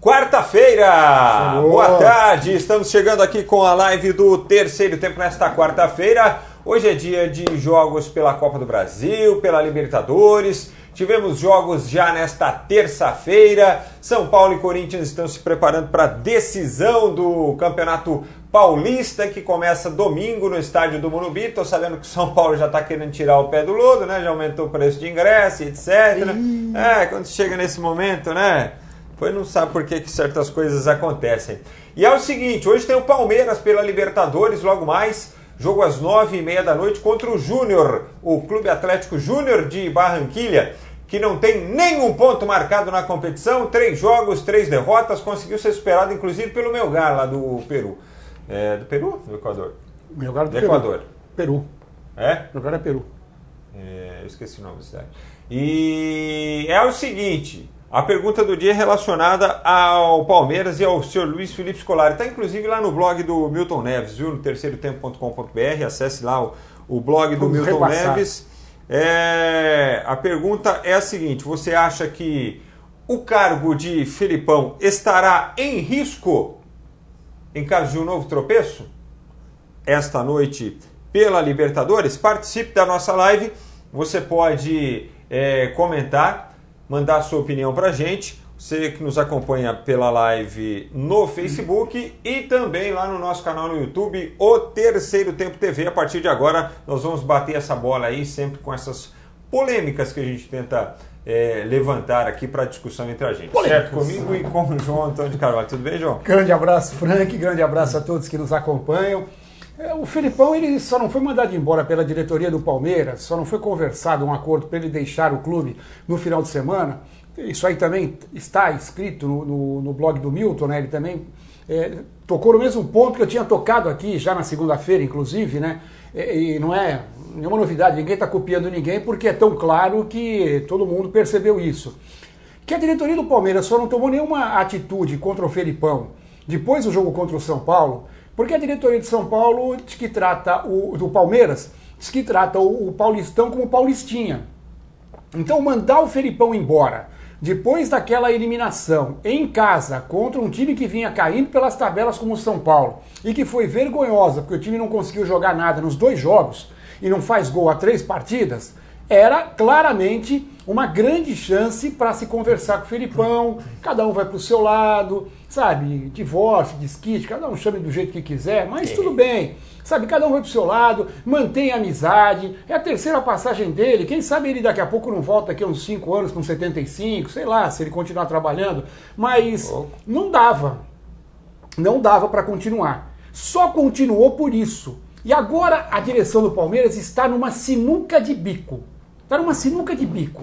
Quarta-feira! Boa tarde! Estamos chegando aqui com a live do terceiro tempo nesta quarta-feira. Hoje é dia de jogos pela Copa do Brasil, pela Libertadores. Tivemos jogos já nesta terça-feira. São Paulo e Corinthians estão se preparando para a decisão do Campeonato Paulista, que começa domingo no estádio do Morumbi. Estou sabendo que o São Paulo já está querendo tirar o pé do lodo, né? Já aumentou o preço de ingresso, etc. É, quando chega nesse momento, né? Depois não sabe por que, que certas coisas acontecem. E é o seguinte, hoje tem o Palmeiras pela Libertadores, logo mais, jogo às nove e meia da noite contra o Júnior, o Clube Atlético Júnior de Barranquilha, que não tem nenhum ponto marcado na competição, três jogos, três derrotas, conseguiu ser superado inclusive pelo Melgar lá do Peru. É, do Peru? Do Equador? Melgar do, do Equador. Peru. É? Melgar é Peru. É, eu esqueci o nome da cidade. E é o seguinte, a pergunta do dia é relacionada ao Palmeiras e ao senhor Luiz Felipe Scolari. Está inclusive lá no blog do Milton Neves, viu? No terceirotempo.com.br. Acesse lá o, o blog do Vamos Milton repassar. Neves. É, a pergunta é a seguinte: você acha que o cargo de Felipão estará em risco em caso de um novo tropeço? Esta noite pela Libertadores? Participe da nossa live. Você pode é, comentar mandar sua opinião para a gente. Você que nos acompanha pela live no Facebook e também lá no nosso canal no YouTube, o Terceiro Tempo TV. A partir de agora, nós vamos bater essa bola aí, sempre com essas polêmicas que a gente tenta é, levantar aqui para discussão entre a gente. Polêmicas. Certo? Comigo e com o João Antônio de Carvalho. Tudo bem, João? Grande abraço, Frank. Grande abraço a todos que nos acompanham. É, O Felipão ele só não foi mandado embora pela diretoria do Palmeiras, só não foi conversado um acordo para ele deixar o clube no final de semana. Isso aí também está escrito no, no- no blog do Milton, né? Ele também é, tocou no mesmo ponto que eu tinha tocado aqui já na segunda-feira, inclusive, né? E, e não é nenhuma novidade, ninguém está copiando ninguém, porque é tão claro que todo mundo percebeu isso que a diretoria do Palmeiras só não tomou nenhuma atitude contra o Felipão depois do jogo contra o São Paulo, porque a diretoria de São Paulo diz que trata o do Palmeiras diz que trata o, o Paulistão como Paulistinha. Então mandar o Felipão embora depois daquela eliminação em casa contra um time que vinha caindo pelas tabelas como o São Paulo e que foi vergonhosa porque o time não conseguiu jogar nada nos dois jogos e não faz gol a três partidas, era claramente uma grande chance para se conversar com o Felipão, cada um vai para o seu lado, sabe, divórcio, desquite, cada um chame do jeito que quiser, mas tudo bem, sabe, cada um vai para o seu lado, mantém a amizade, é a terceira passagem dele, quem sabe ele daqui a pouco não volta aqui uns 5 anos com 75, sei lá, se ele continuar trabalhando, mas não dava, não dava para continuar. Só continuou por isso. E agora a direção do Palmeiras está numa sinuca de bico. Está numa sinuca de bico.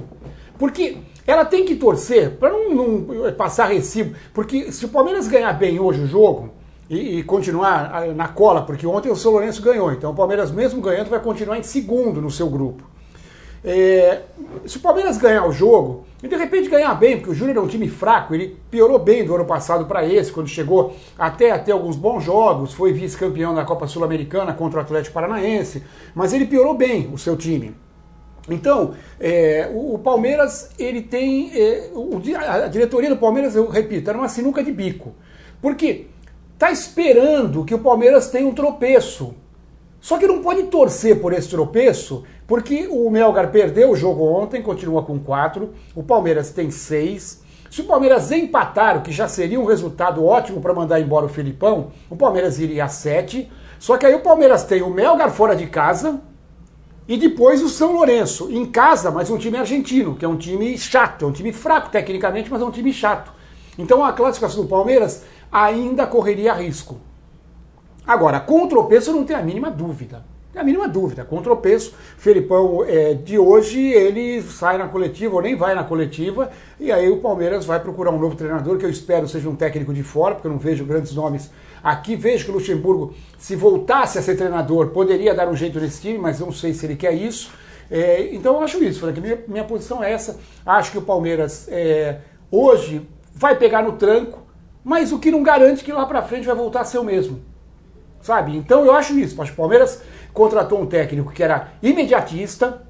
Porque ela tem que torcer para não, não passar recibo. Porque se o Palmeiras ganhar bem hoje o jogo e, e continuar ah, na cola, porque ontem o São Lourenço ganhou, então o Palmeiras, mesmo ganhando, vai continuar em segundo no seu grupo. É, se o Palmeiras ganhar o jogo, e de repente ganhar bem, porque o Júnior é um time fraco, ele piorou bem do ano passado para esse, quando chegou até a ter alguns bons jogos, foi vice-campeão da Copa Sul-Americana contra o Atlético Paranaense, mas ele piorou bem o seu time. Então, é, o, o Palmeiras, ele tem. é, o- a diretoria do Palmeiras, eu repito, era uma sinuca de bico. Porque tá esperando que o Palmeiras tenha um tropeço. Só que não pode torcer por esse tropeço, porque o Melgar perdeu o jogo ontem, continua com 4, o Palmeiras tem 6. Se o Palmeiras empatar, o que já seria um resultado ótimo para mandar embora o Filipão, o Palmeiras iria a 7. Só que aí o Palmeiras tem o Melgar fora de casa, e depois o São Lourenço, em casa, mas um time argentino, que é um time chato, é um time fraco tecnicamente, mas é um time chato. Então a classificação do Palmeiras ainda correria risco. Agora, com o tropeço eu não tenho a mínima dúvida. A mínima dúvida. Com tropeço, Felipão é, de hoje, ele sai na coletiva ou nem vai na coletiva, e aí o Palmeiras vai procurar um novo treinador, que eu espero seja um técnico de fora, porque eu não vejo grandes nomes aqui. Vejo que o Luxemburgo, se voltasse a ser treinador, poderia dar um jeito nesse time, mas não sei se ele quer isso. É, então eu acho isso, Frank. Minha, minha posição é essa. Acho que o Palmeiras é, hoje vai pegar no tranco, mas o que não garante que lá pra frente vai voltar a ser o mesmo. Sabe? Então eu acho isso. Acho que o Palmeiras contratou um técnico que era imediatista,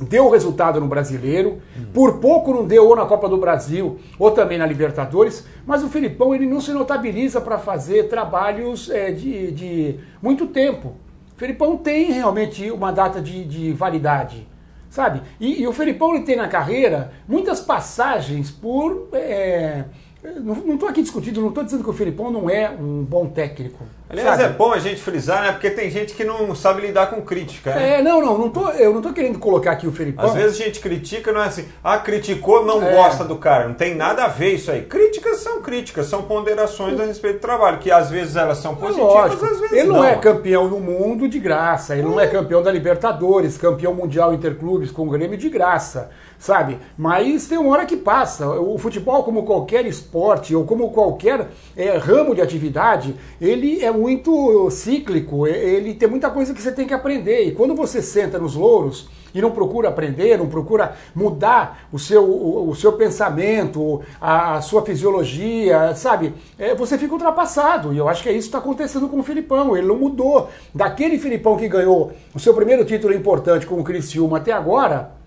deu resultado no brasileiro, por pouco não deu ou na Copa do Brasil ou também na Libertadores, mas o Filipão ele não se notabiliza para fazer trabalhos é, de, de, muito tempo. O Filipão tem realmente uma data de, de validade, sabe? E, e, o Felipão ele tem na carreira muitas passagens por. É, não estou aqui discutindo, não estou dizendo que o Felipão não é um bom técnico. Aliás, sabe? é bom a gente frisar, né? Porque tem gente que não sabe lidar com crítica. Né? É, não, não, não tô, eu não estou querendo colocar aqui o Felipão. Às vezes a gente critica, não é assim, ah, criticou, não é. gosta do cara. Não tem nada a ver isso aí. Críticas são críticas, são ponderações a respeito do trabalho, que às vezes elas são positivas, Lógico. às vezes ele não. Ele não é campeão do mundo de graça, ele não é campeão da Libertadores, campeão mundial interclubes com o Grêmio de graça sabe? Mas tem uma hora que passa. O futebol, como qualquer esporte ou como qualquer é, ramo de atividade, ele é muito cíclico, ele tem muita coisa que você tem que aprender. E quando você senta nos louros e não procura aprender, não procura mudar o seu, o, o seu pensamento, a, a, sua fisiologia, sabe? É, você fica ultrapassado. E eu acho que é isso que está acontecendo com o Filipão. Ele não mudou. Daquele Filipão que ganhou o seu primeiro título importante com o Criciúma até agora,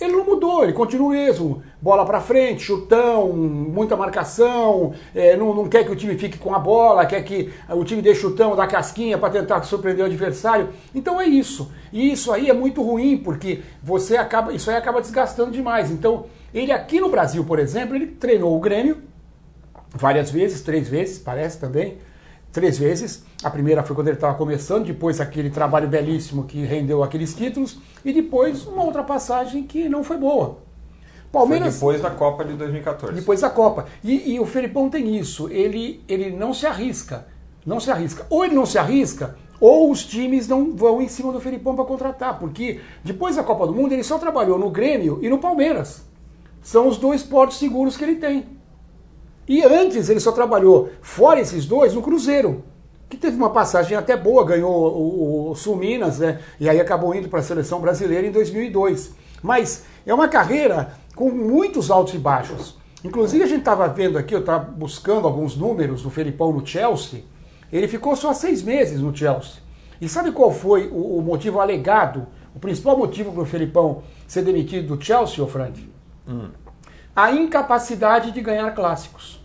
ele não mudou, ele continua o mesmo. Bola para frente, chutão, muita marcação, é, não, não, quer que o time fique com a bola, quer que o time dê chutão, dá casquinha para tentar surpreender o adversário. Então é isso. E isso aí é muito ruim, porque você acaba, isso aí acaba desgastando demais. Então, ele aqui no Brasil, por exemplo, ele treinou o Grêmio várias vezes, três vezes, parece também três vezes. A primeira foi quando ele estava começando, depois aquele trabalho belíssimo que rendeu aqueles títulos, e depois uma outra passagem que não foi boa. Palmeiras, foi depois da Copa de 2014. Depois da Copa. E, e, o Felipão tem isso, ele, ele não se arrisca. Não se arrisca. Ou ele não se arrisca, ou os times não vão em cima do Felipão para contratar, porque depois da Copa do Mundo ele só trabalhou no Grêmio e no Palmeiras. São os dois portos seguros que ele tem. E antes ele só trabalhou, fora esses dois, no Cruzeiro, que teve uma passagem até boa, ganhou o, o Sul Minas, né? E aí acabou indo para a seleção brasileira em 2002. Mas é uma carreira com muitos altos e baixos. Inclusive a gente estava vendo aqui, eu estava buscando alguns números do Felipão no Chelsea. Ele ficou só seis meses no Chelsea. E sabe qual foi o, o motivo alegado, o principal motivo para o Felipão ser demitido do Chelsea, ô Frank? Hum. A incapacidade de ganhar clássicos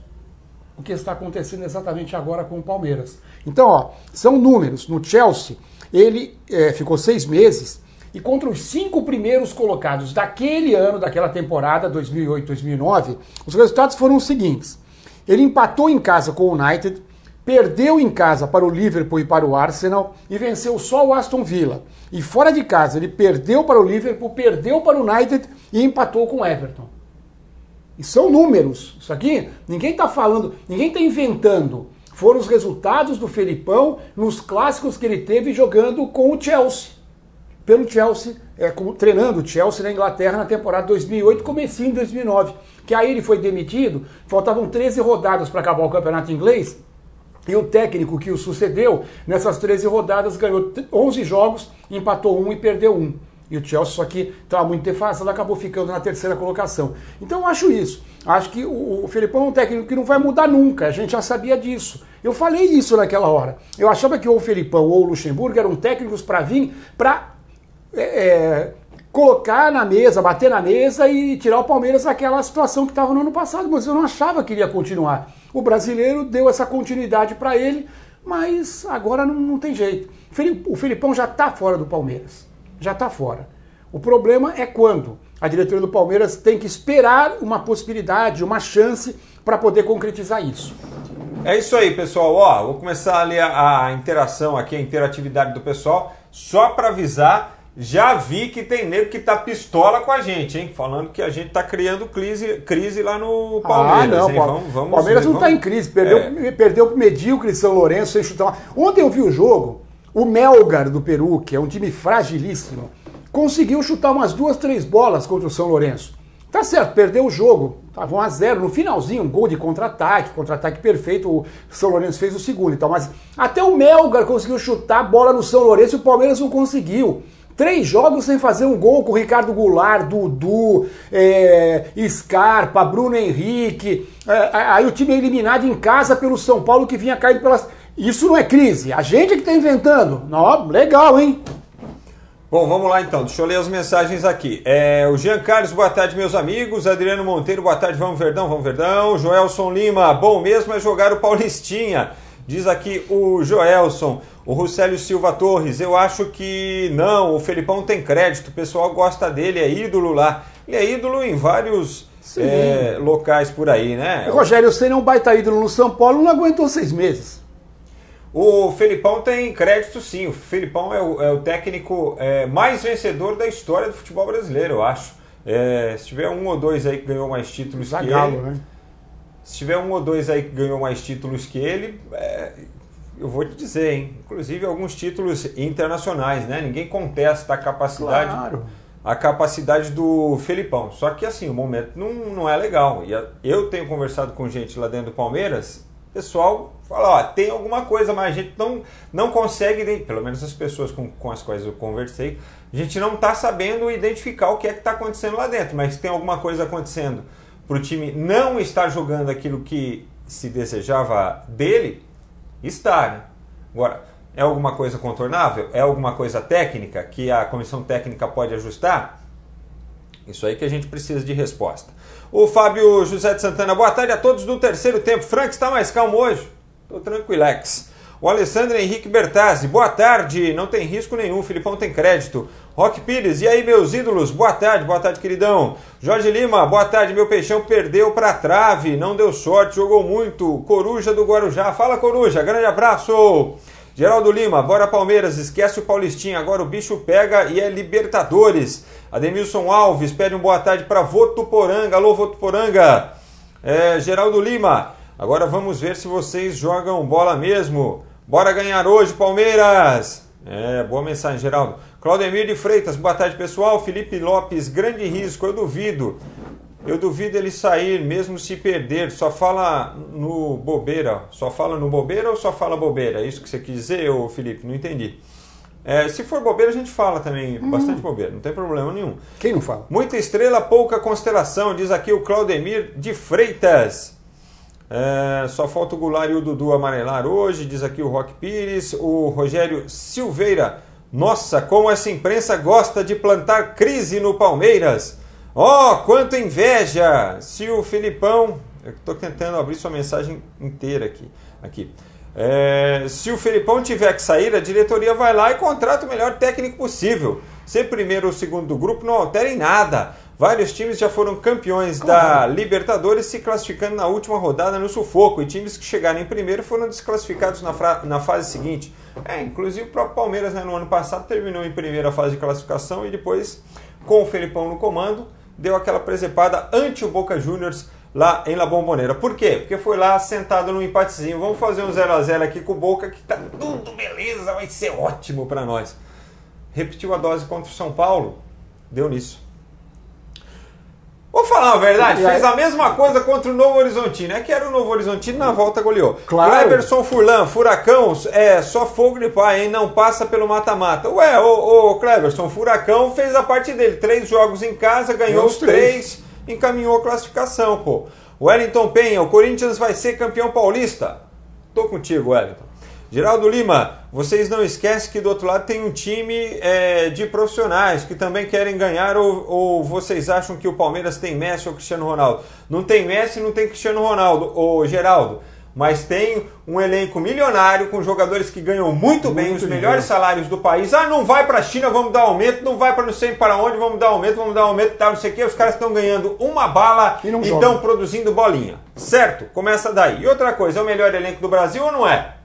o que está acontecendo exatamente agora com o Palmeiras. Então, ó, são números. No Chelsea, ele é, ficou seis meses e contra os cinco primeiros colocados daquele ano, daquela temporada, 2008-2009, os resultados foram os seguintes. Ele empatou em casa com o United, perdeu em casa para o Liverpool e para o Arsenal e venceu só o Aston Villa. E fora de casa, ele perdeu para o Liverpool, perdeu para o United e empatou com o Everton. E são números. Isso aqui, ninguém está falando, ninguém está inventando. Foram os resultados do Felipão nos clássicos que ele teve jogando com o Chelsea. Pelo Chelsea, é, como, treinando o Chelsea na Inglaterra na temporada 2008, comecinho de 2009. Que aí ele foi demitido, faltavam 13 rodadas para acabar o campeonato inglês. E o técnico que o sucedeu, nessas 13 rodadas, ganhou 11 jogos, empatou um e perdeu um. E o Chelsea só que estava muito defasado, acabou ficando na terceira colocação. Então eu acho isso. Acho que o, o Felipão é um técnico que não vai mudar nunca. A gente já sabia disso. Eu falei isso naquela hora. Eu achava que ou o Felipão ou o Luxemburgo eram técnicos para vir para é, é, colocar na mesa, bater na mesa e tirar o Palmeiras daquela situação que estava no ano passado. Mas eu não achava que iria continuar. O brasileiro deu essa continuidade para ele, mas agora não, não tem jeito. O Felipão já está fora do Palmeiras já está fora. O problema é quando a diretoria do Palmeiras tem que esperar uma possibilidade, uma chance para poder concretizar isso. É isso aí, pessoal. Ó, vou começar ali a, a interação aqui, a interatividade do pessoal, só para avisar. Já vi que tem nego que tá pistola com a gente, hein? Falando que a gente tá criando crise, crise lá no Palmeiras. Ah, não, hein? Vamos, vamos, Palmeiras não vamos... tá em crise. Perdeu, é. perdeu pro medíocre São Lourenço sem chutar. Ontem eu vi o jogo, o Melgar do Peru, que é um time fragilíssimo, conseguiu chutar umas duas, três bolas contra o São Lourenço. Tá certo, perdeu o jogo, tava 1 a 0 no finalzinho, um gol de contra-ataque, contra-ataque perfeito, o São Lourenço fez o segundo e tal, mas até o Melgar conseguiu chutar a bola no São Lourenço e o Palmeiras não conseguiu. Três jogos sem fazer um gol com o Ricardo Goulart, Dudu, é, Scarpa, Bruno Henrique. É, aí o time é eliminado em casa pelo São Paulo que vinha caindo pelas. Isso não é crise. A gente é que está inventando. Não, legal, hein? Bom, vamos lá então, deixa eu ler as mensagens aqui. É, o Jean Carlos, boa tarde, meus amigos. Adriano Monteiro, boa tarde, vamos Verdão, vamos Verdão. Joelson Lima, bom mesmo é jogar o Paulistinha. Diz aqui o Joelson. O Rucélio Silva Torres, eu acho que não, o Felipão tem crédito, o pessoal gosta dele, é ídolo lá. Ele é ídolo em vários é, locais por aí, né? O Rogério Senna é um baita ídolo no São Paulo, não aguentou seis meses. O Felipão tem crédito sim. O Felipão é o, é o técnico é, mais vencedor da história do futebol brasileiro, eu acho. É, se tiver um ou dois aí que ganhou mais títulos Zagalo, que ele. Né? Se tiver um ou dois aí que ganhou mais títulos que ele, é, eu vou te dizer, hein? Inclusive alguns títulos internacionais, né? Ninguém contesta a capacidade. Claro. A capacidade do Felipão. Só que assim, o momento não, não é legal. E eu tenho conversado com gente lá dentro do Palmeiras pessoal fala, ó, tem alguma coisa, mas a gente não, não consegue, pelo menos as pessoas com, com as quais eu conversei, a gente não está sabendo identificar o que é que está acontecendo lá dentro, mas tem alguma coisa acontecendo para o time não estar jogando aquilo que se desejava dele, está, né? Agora, é alguma coisa contornável? É alguma coisa técnica que a comissão técnica pode ajustar? Isso aí que a gente precisa de resposta. O Fábio José de Santana, boa tarde a todos do terceiro tempo. Frank está mais calmo hoje? Estou tranquilex. O Alessandro Henrique Bertazzi, boa tarde. Não tem risco nenhum, Filipão tem crédito. Rock Pires, e aí meus ídolos? Boa tarde, boa tarde, queridão. Jorge Lima, boa tarde. Meu peixão perdeu para trave, não deu sorte, jogou muito. Coruja do Guarujá, fala Coruja, grande abraço. Geraldo Lima, bora Palmeiras, esquece o Paulistinha, agora o bicho pega e é Libertadores. Ademilson Alves pede um boa tarde para Votuporanga. Alô, Votuporanga. É, Geraldo Lima, agora vamos ver se vocês jogam bola mesmo. Bora ganhar hoje, Palmeiras. É, boa mensagem, Geraldo. Claudemir de Freitas, boa tarde, pessoal. Felipe Lopes, grande risco, eu duvido. Eu duvido ele sair, mesmo se perder. Só fala no bobeira. Só fala no bobeira ou só fala bobeira? É isso que você quis dizer, ô Felipe? Não entendi. É, se for bobeira, a gente fala também, hum. bastante bobeira, não tem problema nenhum. Quem não fala? Muita estrela, pouca constelação, diz aqui o Claudemir de Freitas. É, só falta o Goulart e o Dudu amarelar hoje, diz aqui o Roque Pires. O Rogério Silveira. Nossa, como essa imprensa gosta de plantar crise no Palmeiras. Oh, quanta inveja! Se o Filipão. Eu estou tentando abrir sua mensagem inteira aqui. aqui. É, se o Felipão tiver que sair, a diretoria vai lá e contrata o melhor técnico possível. Ser primeiro ou segundo do grupo não altera em nada. Vários times já foram campeões da Libertadores se classificando na última rodada no sufoco. E times que chegaram em primeiro foram desclassificados na, na fase seguinte. É, inclusive o próprio Palmeiras né, no ano passado terminou em primeira fase de classificação e depois, com o Felipão no comando, deu aquela presepada ante o Boca Juniors lá em La Bombonera. Por quê? Porque foi lá sentado no empatezinho. Vamos fazer um 0 a 0 aqui com o Boca, que tá tudo beleza, vai ser ótimo para nós. Repetiu a dose contra o São Paulo, deu nisso. Vou falar a verdade, fez a mesma coisa contra o Novo Horizontino. É que era o Novo Horizontino, na volta goleou. Claro. Cleberson Furlan, Furacão, é só fogo de pai, hein? Não passa pelo mata-mata. Ué, o, o Cleberson, Furacão fez a parte dele. Três jogos em casa, ganhou os três. três encaminhou a classificação, pô. Wellington Penha, o Corinthians vai ser campeão paulista. Tô contigo, Wellington. Geraldo Lima, vocês não esquecem que do outro lado tem um time é, de profissionais que também querem ganhar ou, ou, vocês acham que o Palmeiras tem Messi ou Cristiano Ronaldo? Não tem Messi, não tem Cristiano Ronaldo, ô Geraldo mas tem um elenco milionário com jogadores que ganham muito, muito bem, os melhores salários do país. Ah, não vai para a China, vamos dar aumento, não vai para não sei para onde, vamos dar aumento, vamos dar aumento, tal, não sei o quê. Os caras estão ganhando uma bala e estão produzindo bolinha. Certo? Começa daí. E outra coisa, é o melhor elenco do Brasil ou não é?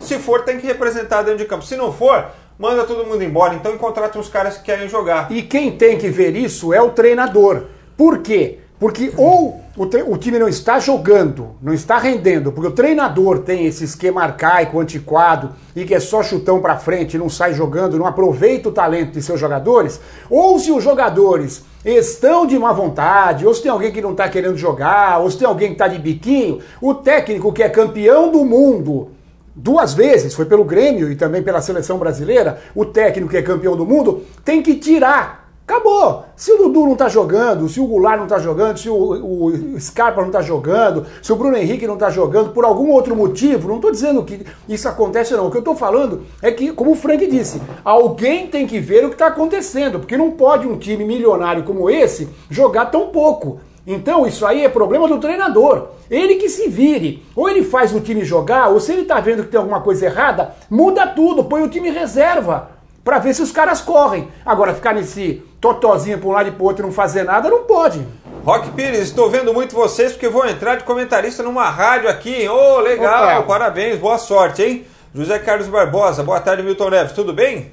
Se for, tem que representar dentro de campo. Se não for, manda todo mundo embora. Então contrata uns caras que querem jogar. E quem tem que ver isso é o treinador. Por quê? Porque ou o, o, time não está jogando, não está rendendo, porque o treinador tem esse esquema arcaico, antiquado, e que é só chutão para frente, não sai jogando, não aproveita o talento de seus jogadores, ou se os jogadores estão de má vontade, ou se tem alguém que não está querendo jogar, ou se tem alguém que está de biquinho, o técnico que é campeão do mundo duas vezes, foi pelo Grêmio e também pela seleção brasileira, o técnico que é campeão do mundo tem que tirar Acabou. Se o Dudu não tá jogando, se o Goulart não tá jogando, se o, o Scarpa não tá jogando, se o Bruno Henrique não tá jogando, por algum outro motivo, não tô dizendo que isso acontece não. O que eu tô falando é que, como o Frank disse, alguém tem que ver o que tá acontecendo, porque não pode um time milionário como esse jogar tão pouco. Então isso aí é problema do treinador. Ele que se vire. Ou ele faz o time jogar, ou se ele tá vendo que tem alguma coisa errada, muda tudo, põe o time reserva para ver se os caras correm. Agora, ficar nesse totozinho para um lado e para outro e não fazer nada, não pode. Rock Pires, estou vendo muito vocês porque vou entrar de comentarista numa rádio aqui. Ô, oh, legal, Opa. parabéns, boa sorte, hein? José Carlos Barbosa, boa tarde, Milton Neves, tudo bem?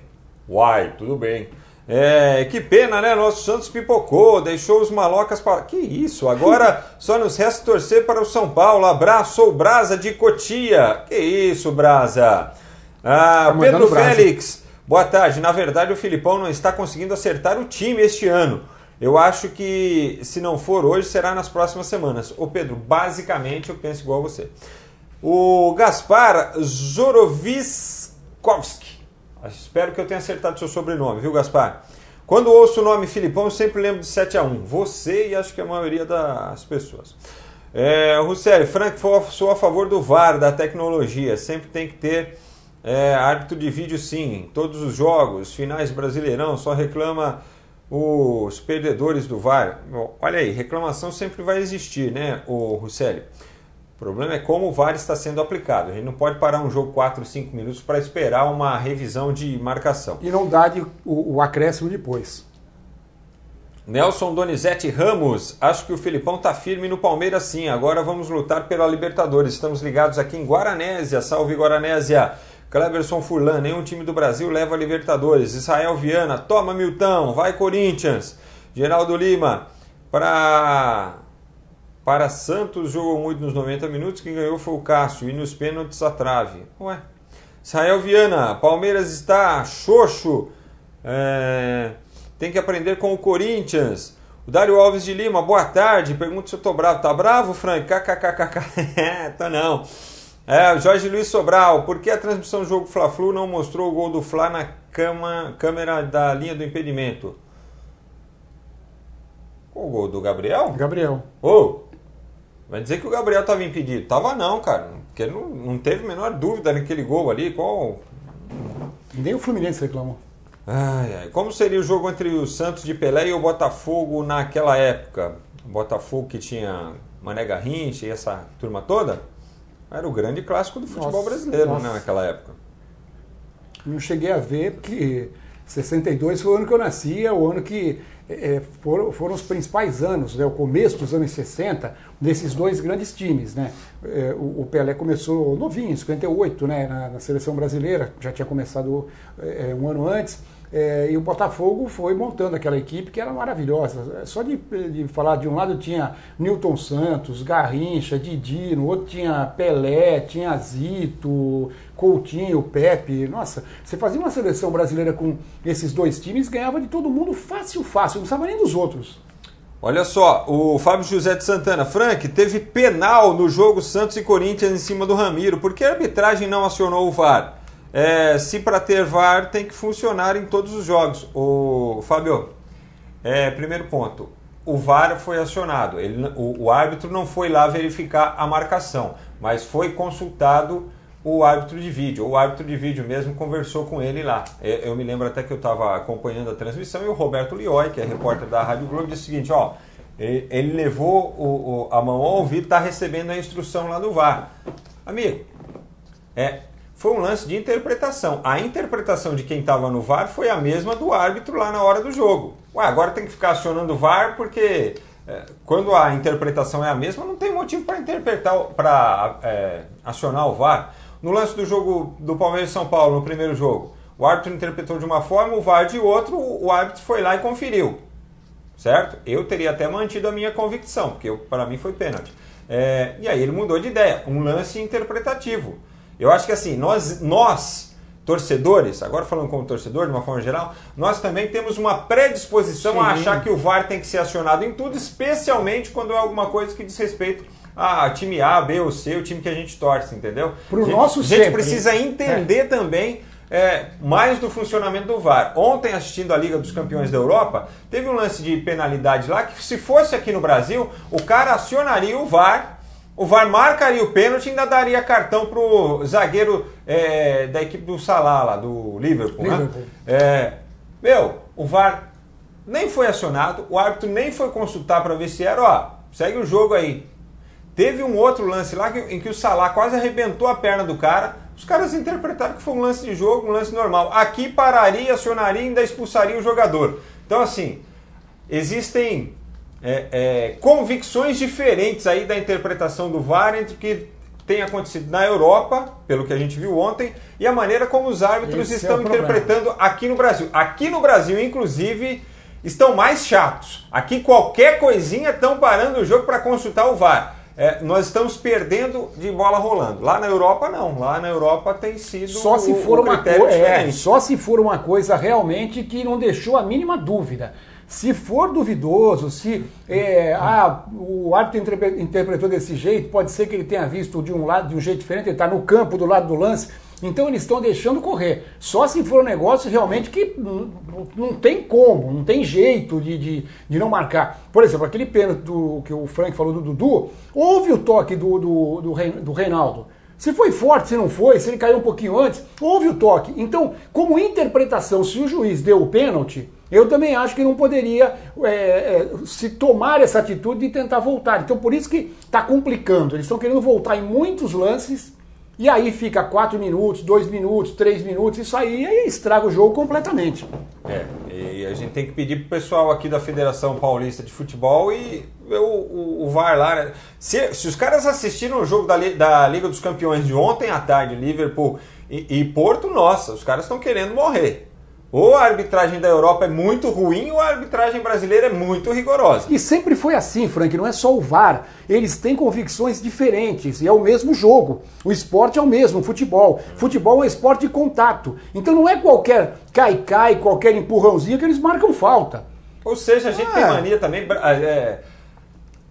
Uai, tudo bem. É, que pena, né? Nosso Santos pipocou, deixou os malocas para. Que isso? Agora só nos resta torcer para o São Paulo. Abraço, o Brasa de Cotia. Que isso, Brasa? Ah, tá Pedro Félix. Boa tarde. Na verdade, o Filipão não está conseguindo acertar o time este ano. Eu acho que se não for hoje, será nas próximas semanas. Ô Pedro, basicamente eu penso igual a você. O Gaspar Zoroviskovski. Espero que eu tenha acertado seu sobrenome, viu, Gaspar? Quando ouço o nome Filipão, eu sempre lembro de 7 a 1 Você e acho que a maioria das pessoas. É, Russelli, Frank, sou a favor do VAR, da tecnologia. Sempre tem que ter é, árbitro de vídeo sim, todos os jogos, finais brasileirão, só reclama os perdedores do VAR. Olha aí, reclamação sempre vai existir, né, o? O problema é como o VAR está sendo aplicado. A gente não pode parar um jogo 4, 5 minutos para esperar uma revisão de marcação. E não dá de, o, o acréscimo depois. Nelson Donizete Ramos, acho que o Filipão tá firme no Palmeiras sim. Agora vamos lutar pela Libertadores. Estamos ligados aqui em Guaranésia. Salve Guaranésia! Cleberson Furlan, nenhum time do Brasil leva a Libertadores. Israel Viana, toma Milton, vai Corinthians. Geraldo Lima, para para Santos jogou muito nos 90 minutos, quem ganhou foi o Cássio e nos pênaltis a trave. Ué. Israel Viana, Palmeiras está xoxo, é, tem que aprender com o Corinthians. O Dário Alves de Lima, boa tarde, pergunta se eu tô bravo. Tá bravo, Frank? KKKKK. tô não. É, Jorge Luiz Sobral, por que a transmissão do jogo Fla-Flu não mostrou o gol do Fla na cama, câmera da linha do impedimento? O gol do Gabriel? Gabriel. Ô, oh, vai dizer que o Gabriel estava impedido. Tava não, cara. Porque não, não teve a menor dúvida naquele gol ali. Qual... Nem o Fluminense reclamou. Ai, ai. Como seria o jogo entre o Santos de Pelé e o Botafogo naquela época? O Botafogo que tinha Mané Garrincha e essa turma toda? Era o grande clássico do futebol nossa, brasileiro né, naquela época. Não cheguei a ver, porque 62 foi o ano que eu nasci, é o ano que é, foram, foram, os principais anos, né, o começo dos anos 60, desses dois grandes times. Né? É, o, o, Pelé começou novinho, em 58, né, na, na seleção brasileira, já tinha começado é, um ano antes. É, e o Botafogo foi montando aquela equipe que era maravilhosa. Só de, de, falar, de um lado tinha Newton Santos, Garrincha, Didi, no outro tinha Pelé, tinha Zito, Coutinho, Pepe. Nossa, você fazia uma seleção brasileira com esses dois times, ganhava de todo mundo fácil, fácil, não precisava nem dos outros. Olha só, o Fábio José de Santana, Frank, teve penal no jogo Santos e Corinthians em cima do Ramiro. Por que a arbitragem não acionou o VAR? É, se para ter VAR tem que funcionar em todos os jogos. O Fábio, é, primeiro ponto, o VAR foi acionado. Ele, o, o, árbitro não foi lá verificar a marcação, mas foi consultado o árbitro de vídeo. O árbitro de vídeo mesmo conversou com ele lá. É, eu me lembro até que eu estava acompanhando a transmissão e o Roberto Lioi, que é repórter da Rádio Globo, disse o seguinte: ó, ele levou o, o, a mão ao ouvido, está recebendo a instrução lá do VAR. Amigo, é, foi um lance de interpretação. A interpretação de quem estava no VAR foi a mesma do árbitro lá na hora do jogo. Ué, agora tem que ficar acionando o VAR porque é, quando a interpretação é a mesma, não tem motivo para interpretar, para é, acionar o VAR. No lance do jogo do Palmeiras e São Paulo, no primeiro jogo, o árbitro interpretou de uma forma, o VAR de outro, o árbitro foi lá e conferiu. Certo? Eu teria até mantido a minha convicção, porque para mim foi pênalti. É, e aí ele mudou de ideia, um lance interpretativo. Eu acho que assim, nós, nós torcedores, agora falando como torcedor de uma forma geral, nós também temos uma predisposição Sim. a achar que o VAR tem que ser acionado em tudo, especialmente quando é alguma coisa que diz respeito a time A, B ou C, o time que a gente torce, entendeu? Pro nosso A gente precisa entender é. também é, mais do funcionamento do VAR. Ontem, assistindo a Liga dos Campeões da Europa, teve um lance de penalidade lá que, se fosse aqui no Brasil, o cara acionaria o VAR, o VAR marcaria o pênalti e ainda daria cartão pro zagueiro é, da equipe do Salah, lá, do Liverpool. Né? Liverpool. Né? É, meu, o VAR nem foi acionado, o árbitro nem foi consultar para ver se era, ó, segue o jogo aí. Teve um outro lance lá que, em que o Salah quase arrebentou a perna do cara. Os caras interpretaram que foi um lance de jogo, um lance normal. Aqui pararia, acionaria e ainda expulsaria o jogador. Então, assim, existem é, é, convicções diferentes aí da interpretação do VAR entre o que tem acontecido na Europa, pelo que a gente viu ontem, e a maneira como os árbitros Esse estão é interpretando aqui no Brasil. Aqui no Brasil, inclusive, estão mais chatos. Aqui qualquer coisinha estão parando o jogo para consultar o VAR é, nós estamos perdendo de bola rolando. Lá na Europa não. Lá na Europa tem sido só se for uma coisa, é, só se for uma coisa realmente que não deixou a mínima dúvida. Se for duvidoso, se é, ah, o árbitro interpretou desse jeito, pode ser que ele tenha visto de um lado de um jeito diferente, ele está no campo do lado do lance então eles estão deixando correr. Só se for um negócio realmente que não, tem como, não tem jeito de, de, de, não marcar. Por exemplo, aquele pênalti do, que o Frank falou do Dudu, houve o toque do, do, do, do Reinaldo. Se foi forte, se não foi, se ele caiu um pouquinho antes, houve o toque. Então, como interpretação, se o juiz deu o pênalti, eu também acho que não poderia é, é, se tomar essa atitude de tentar voltar. Então, por isso que está complicando. Eles estão querendo voltar em muitos lances e aí fica 4 minutos, 2 minutos, 3 minutos, isso aí, aí estraga o jogo completamente. É, e a gente tem que pedir pro pessoal aqui da Federação Paulista de Futebol e o, o, o VAR lá. Né? Se, se os caras assistiram o jogo da, da Liga dos Campeões de ontem à tarde, Liverpool e, e Porto, nossa, os caras estão querendo morrer. Ou a arbitragem da Europa é muito ruim ou a arbitragem brasileira é muito rigorosa. E sempre foi assim, Frank, não é só o VAR. Eles têm convicções diferentes e é o mesmo jogo. O esporte é o mesmo, o futebol. Futebol é um esporte de contato. Então não é qualquer cai-cai, qualquer empurrãozinho que eles marcam falta. Ou seja, a gente tem mania também. É,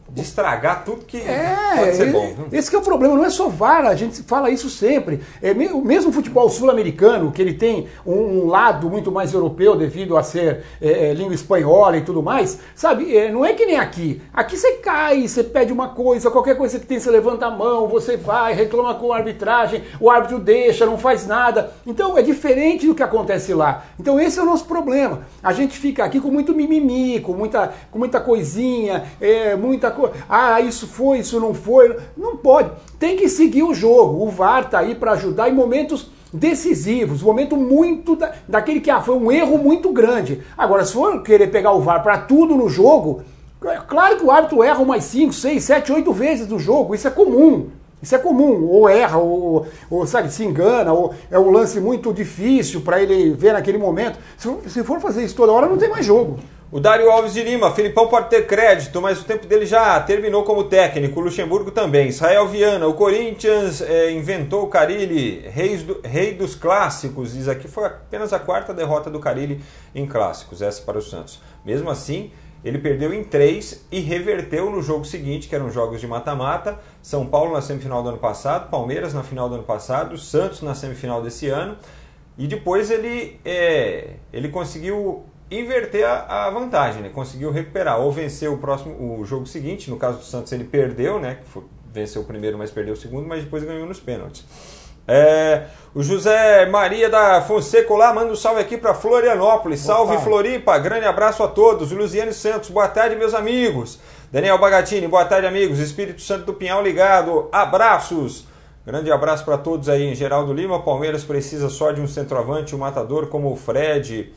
de estragar tudo que é, pode ser bom. Esse é o problema, não é só VAR, a gente fala isso sempre. É, o mesmo futebol sul-americano, que ele tem um, um, lado muito mais europeu devido a ser é, é, língua espanhola e tudo mais, sabe? É, não é que nem aqui. Aqui você cai, você pede uma coisa, qualquer coisa que tem, você levanta a mão, você vai, reclama com a arbitragem, o árbitro deixa, não faz nada. Então é diferente do que acontece lá. Então esse é o nosso problema. A gente fica aqui com muito mimimi, com muita, com muita coisinha, é, muita ah, isso foi, isso não foi. Não pode. Tem que seguir o jogo. O VAR está aí para ajudar em momentos decisivos, momento muito da, daquele que ah, foi um erro muito grande. Agora, se for querer pegar o VAR para tudo no jogo, é claro que o árbitro erra umas 5, 6, 7, 8 vezes no jogo, isso é comum. Isso é comum, ou erra, ou, ou sabe, se engana, ou é um lance muito difícil para ele ver naquele momento. Se, se for fazer isso toda hora, não tem mais jogo. O Dário Alves de Lima, Filipão pode ter crédito, mas o tempo dele já terminou como técnico. O Luxemburgo também. Israel Viana, o Corinthians é, inventou o Carilli, do, rei dos clássicos. Diz aqui foi apenas a quarta derrota do Carilli em clássicos, essa para o Santos. Mesmo assim, ele perdeu em três e reverteu no jogo seguinte, que eram jogos de mata-mata. São Paulo na semifinal do ano passado, Palmeiras na final do ano passado, Santos na semifinal desse ano. E depois ele, é, ele conseguiu inverter a, a, vantagem, né? Conseguiu recuperar ou vencer o próximo o jogo seguinte, no caso do Santos ele perdeu, né? Foi, venceu o primeiro, mas perdeu o segundo, mas depois ganhou nos pênaltis. É, o José Maria da Fonseca lá manda um salve aqui para Florianópolis. Salve Opa. Floripa, grande abraço a todos. Luziane Santos, boa tarde, meus amigos. Daniel Bagatini, boa tarde, amigos. Espírito Santo do Pinhal ligado, abraços. Grande abraço para todos aí em Geraldo Lima. Palmeiras precisa só de um centroavante, um matador como o Fred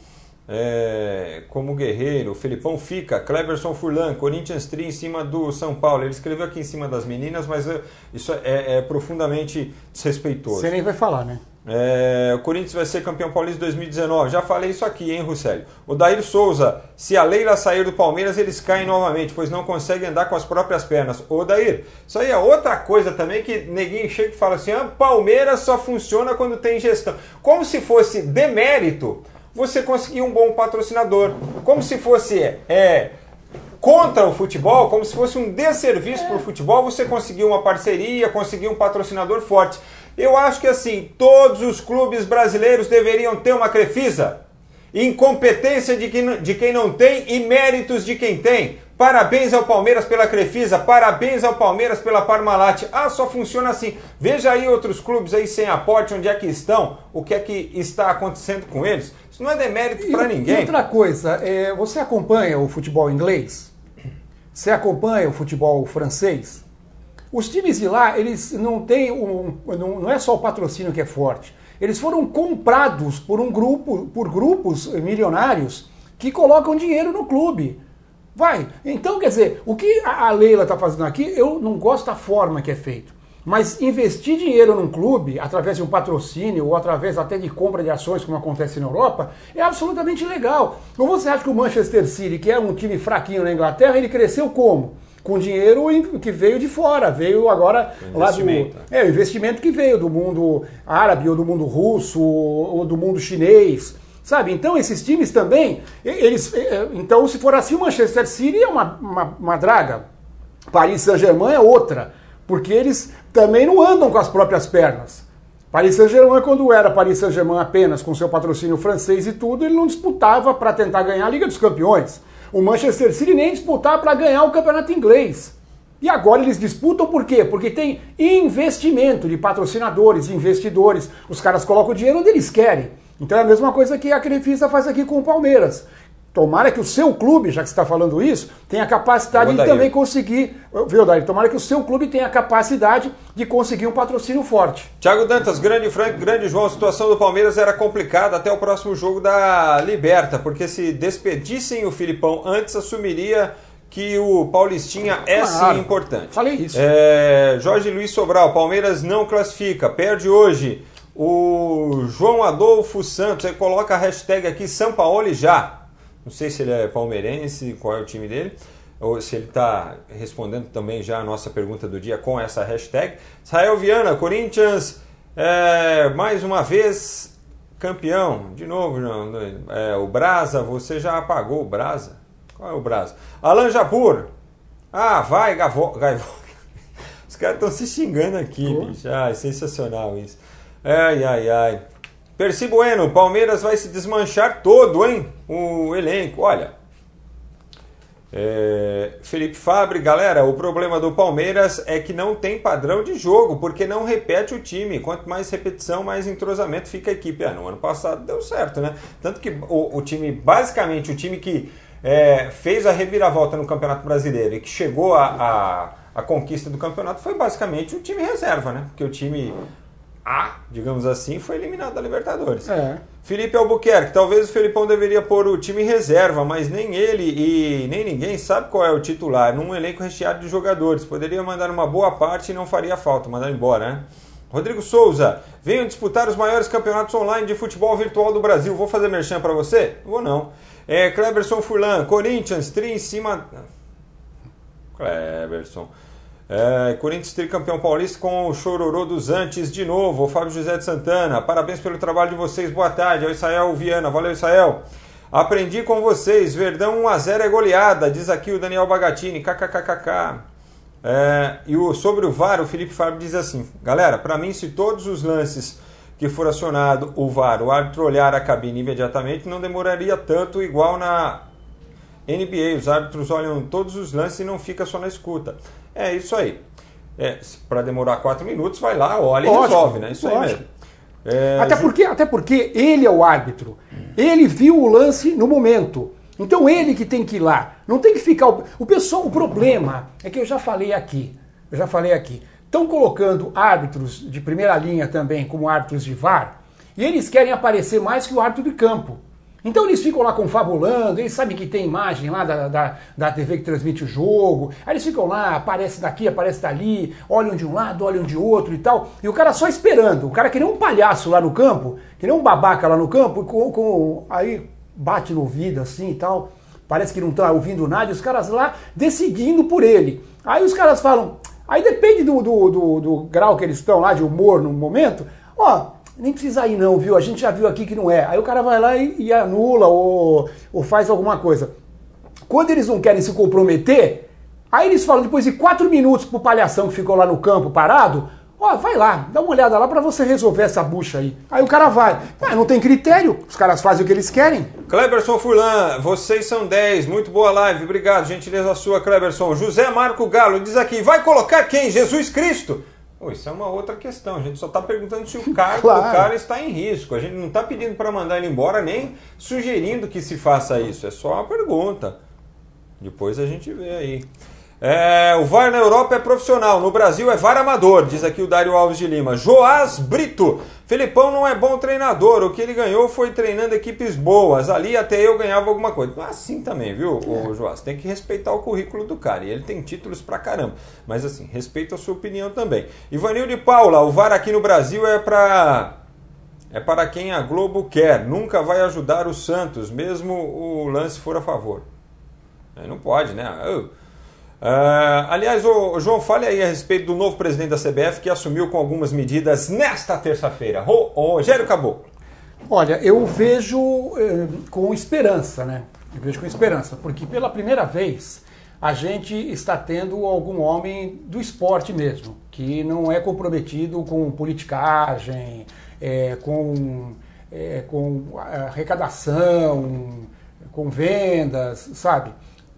é, como guerreiro. Felipão fica, Cleverson Furlan, Corinthians 3 em cima do São Paulo. Ele escreveu aqui em cima das meninas, mas é, isso é, é, profundamente desrespeitoso. Você nem vai falar, né? É, o Corinthians vai ser campeão paulista 2019. Já falei isso aqui, hein, Russelli? O Daír Souza, se a Leila sair do Palmeiras, eles caem novamente, pois não conseguem andar com as próprias pernas. Ô, Daír, isso aí é outra coisa também que neguinho chega e fala assim: ah, Palmeiras só funciona quando tem gestão. Como se fosse demérito você conseguir um bom patrocinador. Como se fosse é, contra o futebol, como se fosse um desserviço para o futebol, você conseguir uma parceria, conseguir um patrocinador forte. Eu acho que assim, todos os clubes brasileiros deveriam ter uma Crefisa. Incompetência de quem, de quem não tem e méritos de quem tem. Parabéns ao Palmeiras pela Crefisa, parabéns ao Palmeiras pela Parmalat. Ah, só funciona assim. Veja aí outros clubes aí sem aporte, onde é que estão, o que é que está acontecendo com eles. Isso não é demérito para ninguém. E outra coisa, é, você acompanha o futebol inglês? Você acompanha o futebol francês? Os times de lá, eles não têm um, não, não é só o patrocínio que é forte. Eles foram comprados por um grupo, por grupos milionários que colocam dinheiro no clube. Vai. Então, quer dizer, o que a Leila está fazendo aqui, eu não gosto da forma que é feito. Mas investir dinheiro num clube, através de um patrocínio ou através até de compra de ações, como acontece na Europa, é absolutamente legal. Ou você acha que o Manchester City, que é um time fraquinho na Inglaterra, ele cresceu como? Com dinheiro que veio de fora, veio agora lá do. É, o investimento que veio do mundo árabe, ou do mundo russo, ou do mundo chinês. Sabe? Então esses times também, eles. Então, se for assim, o Manchester City é uma, uma, uma draga. Paris Saint-Germain é outra. Porque eles também não andam com as próprias pernas. Paris Saint-Germain, quando era Paris Saint-Germain apenas com seu patrocínio francês e tudo, ele não disputava para tentar ganhar a Liga dos Campeões. O Manchester City nem disputava para ganhar o campeonato inglês. E agora eles disputam por quê? Porque tem investimento de patrocinadores, investidores. Os caras colocam o dinheiro onde eles querem. Então é a mesma coisa que a Crefisa faz aqui com o Palmeiras. Tomara que o seu clube, já que você está falando isso, tenha a capacidade de também conseguir. Viu, Daí? Tomara que o seu clube tenha a capacidade de conseguir um patrocínio forte. Tiago Dantas, grande Frank, grande João, a situação do Palmeiras era complicada até o próximo jogo da Liberta, porque se despedissem o Filipão antes, assumiria que o Paulistinha é claro, sim importante. Falei isso. É, Jorge Luiz Sobral, Palmeiras não classifica, perde hoje. O João Adolfo Santos, aí coloca a hashtag aqui São Paulo já. Não sei se ele é palmeirense, qual é o time dele, ou se ele está respondendo também já a nossa pergunta do dia com essa hashtag. Israel Viana, Corinthians, é, mais uma vez campeão. De novo, não, é, o Brasa, você já apagou o Brasa? Qual é o Brasa? Alan Jabur. Ah, vai, Gavo, Os caras estão se xingando aqui, bicho. Ah, é sensacional isso. Ai, ai, ai. Percy Bueno, Palmeiras vai se desmanchar todo, hein? O elenco, olha. É, Felipe Fabre, galera, o problema do Palmeiras é que não tem padrão de jogo, porque não repete o time. Quanto mais repetição, mais entrosamento fica a equipe. Ah, no ano passado deu certo, né? Tanto que o, o time, basicamente, o time que é, fez a reviravolta no Campeonato Brasileiro e que chegou a, a, a conquista do campeonato foi basicamente o time reserva, né? Porque o time a, digamos assim, foi eliminado da Libertadores. É. Felipe Albuquerque, talvez o Felipão deveria pôr o time em reserva, mas nem ele e nem ninguém sabe qual é o titular. Num elenco recheado de jogadores. Poderia mandar uma boa parte e não faria falta, mandar embora, né? Rodrigo Souza, venham disputar os maiores campeonatos online de futebol virtual do Brasil. Vou fazer merchan para você? Vou não. É, Cleberson Furlan, Corinthians, tri em cima. Cleberson. É, Corinthians tricampeão paulista com o chororô dos antes de novo. O Fábio José de Santana, parabéns pelo trabalho de vocês. Boa tarde. É o Israel Viana. Valeu, Israel. Aprendi com vocês. Verdão 1x0 é goleada, diz aqui o Daniel Bagatini. KKKKK. É, e o, sobre o VAR, o Felipe Fábio diz assim: Galera, para mim, se todos os lances que for acionado o VAR, o árbitro olhar a cabine imediatamente, não demoraria tanto igual na NBA. Os árbitros olham todos os lances e não fica só na escuta. É isso aí. É, para demorar quatro minutos, vai lá, olha e resolve, né? Isso lógico. aí mesmo. É, até, porque, até porque ele é o árbitro. Ele viu o lance no momento. Então ele que tem que ir lá. Não tem que ficar. O, o pessoal, o problema é que eu já falei aqui. Eu já falei aqui. Estão colocando árbitros de primeira linha também como árbitros de VAR. E eles querem aparecer mais que o árbitro de campo. Então eles ficam lá confabulando, eles sabem que tem imagem lá da, da, da TV que transmite o jogo, aí eles ficam lá, aparece daqui, aparece dali, olham de um lado, olham de outro e tal, e o cara só esperando, o cara que nem um palhaço lá no campo, que nem um babaca lá no campo, com, com aí bate no ouvido assim e tal, parece que não está ouvindo nada, e os caras lá decidindo por ele. Aí os caras falam, aí depende do, do, do, do grau que eles estão lá de humor no momento, ó, nem precisa ir não, viu? A gente já viu aqui que não é. Aí o cara vai lá e, e anula ou, ou faz alguma coisa. quando eles não querem se comprometer, aí eles falam depois de quatro minutos pro palhação que ficou lá no campo parado, ó, vai lá, dá uma olhada lá para você resolver essa bucha aí. Aí o cara vai. Ah, não tem critério, os caras fazem o que eles querem. Cleberson Furlan, vocês são 10, muito boa live, obrigado, gentileza sua, Cleberson. José Marco Galo diz aqui, vai colocar quem? Jesus Cristo? Oh, isso é uma outra questão. A gente só está perguntando se o cargo claro. do cara está em risco. A gente não está pedindo para mandar ele embora, nem sugerindo que se faça isso. É só uma pergunta. Depois a gente vê aí. É, o VAR na Europa é profissional, no Brasil é VAR amador, diz aqui o Dário Alves de Lima. Joás Brito, Felipão não é bom treinador, o que ele ganhou foi treinando equipes boas, ali até eu ganhava alguma coisa. Assim também, viu, o Joás? Tem que respeitar o currículo do cara, e ele tem títulos pra caramba. Mas assim, respeito a sua opinião também. Ivanil de Paula, o VAR aqui no Brasil é pra... É para quem a Globo quer, nunca vai ajudar o Santos, mesmo o lance for a favor. Não pode, né? Eu Uh, aliás, o, João, fale aí a respeito do novo presidente da CBF que assumiu com algumas medidas nesta terça-feira. Rogério Caboclo. Olha, eu vejo eh, com esperança, né? Eu vejo com esperança, porque pela primeira vez a gente está tendo algum homem do esporte mesmo, que não é comprometido com politicagem, é, com, é, com arrecadação, com vendas, sabe?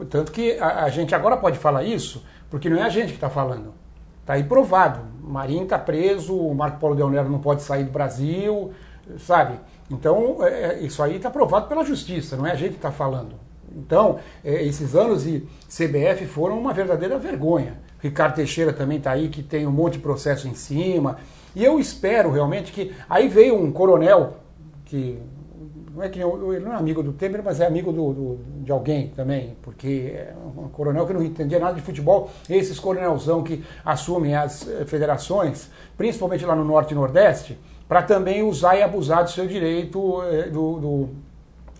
Tanto que a, a gente agora pode falar isso, porque não é a gente que está falando. Está aí provado. Marinho está preso, o Marco Paulo Del Nero não pode sair do Brasil, sabe? Então, é, é isso aí está provado pela justiça, não é a gente que está falando. Então, é, esses anos de CBF foram uma verdadeira vergonha. Ricardo Teixeira também está aí, que tem um monte de processo em cima. E eu espero realmente que. Aí veio um coronel, que não é que ele não é amigo do Temer, mas é amigo do, do, de alguém também, porque é um coronel que não entendia nada de futebol. Esses coronelzão que assumem as eh, federações, principalmente lá no Norte e Nordeste, para também usar e abusar do seu direito, eh, do, do,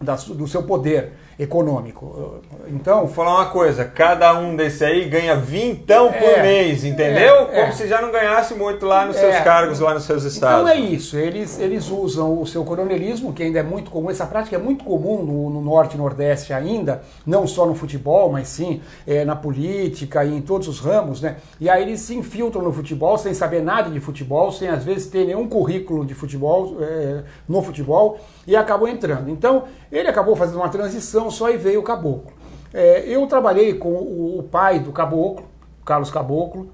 da, do seu poder econômico. Então. Vou falar uma coisa: cada um desse aí ganha vintão é, por mês, entendeu? É, Como é. se já não ganhasse muito lá nos seus é. cargos, lá nos seus estados. Então é isso. Eles, eles usam o seu coronelismo, que ainda é muito comum. Essa prática é muito comum no, no Norte e Nordeste ainda, não só no futebol, mas sim é, na política e em todos os ramos, né? E aí eles se infiltram no futebol sem saber nada de futebol, sem às vezes ter nenhum currículo de futebol é, no futebol e acabou entrando. Então ele acabou fazendo uma transição só e veio o Caboclo. É, eu trabalhei com o, pai do Caboclo, Carlos Caboclo,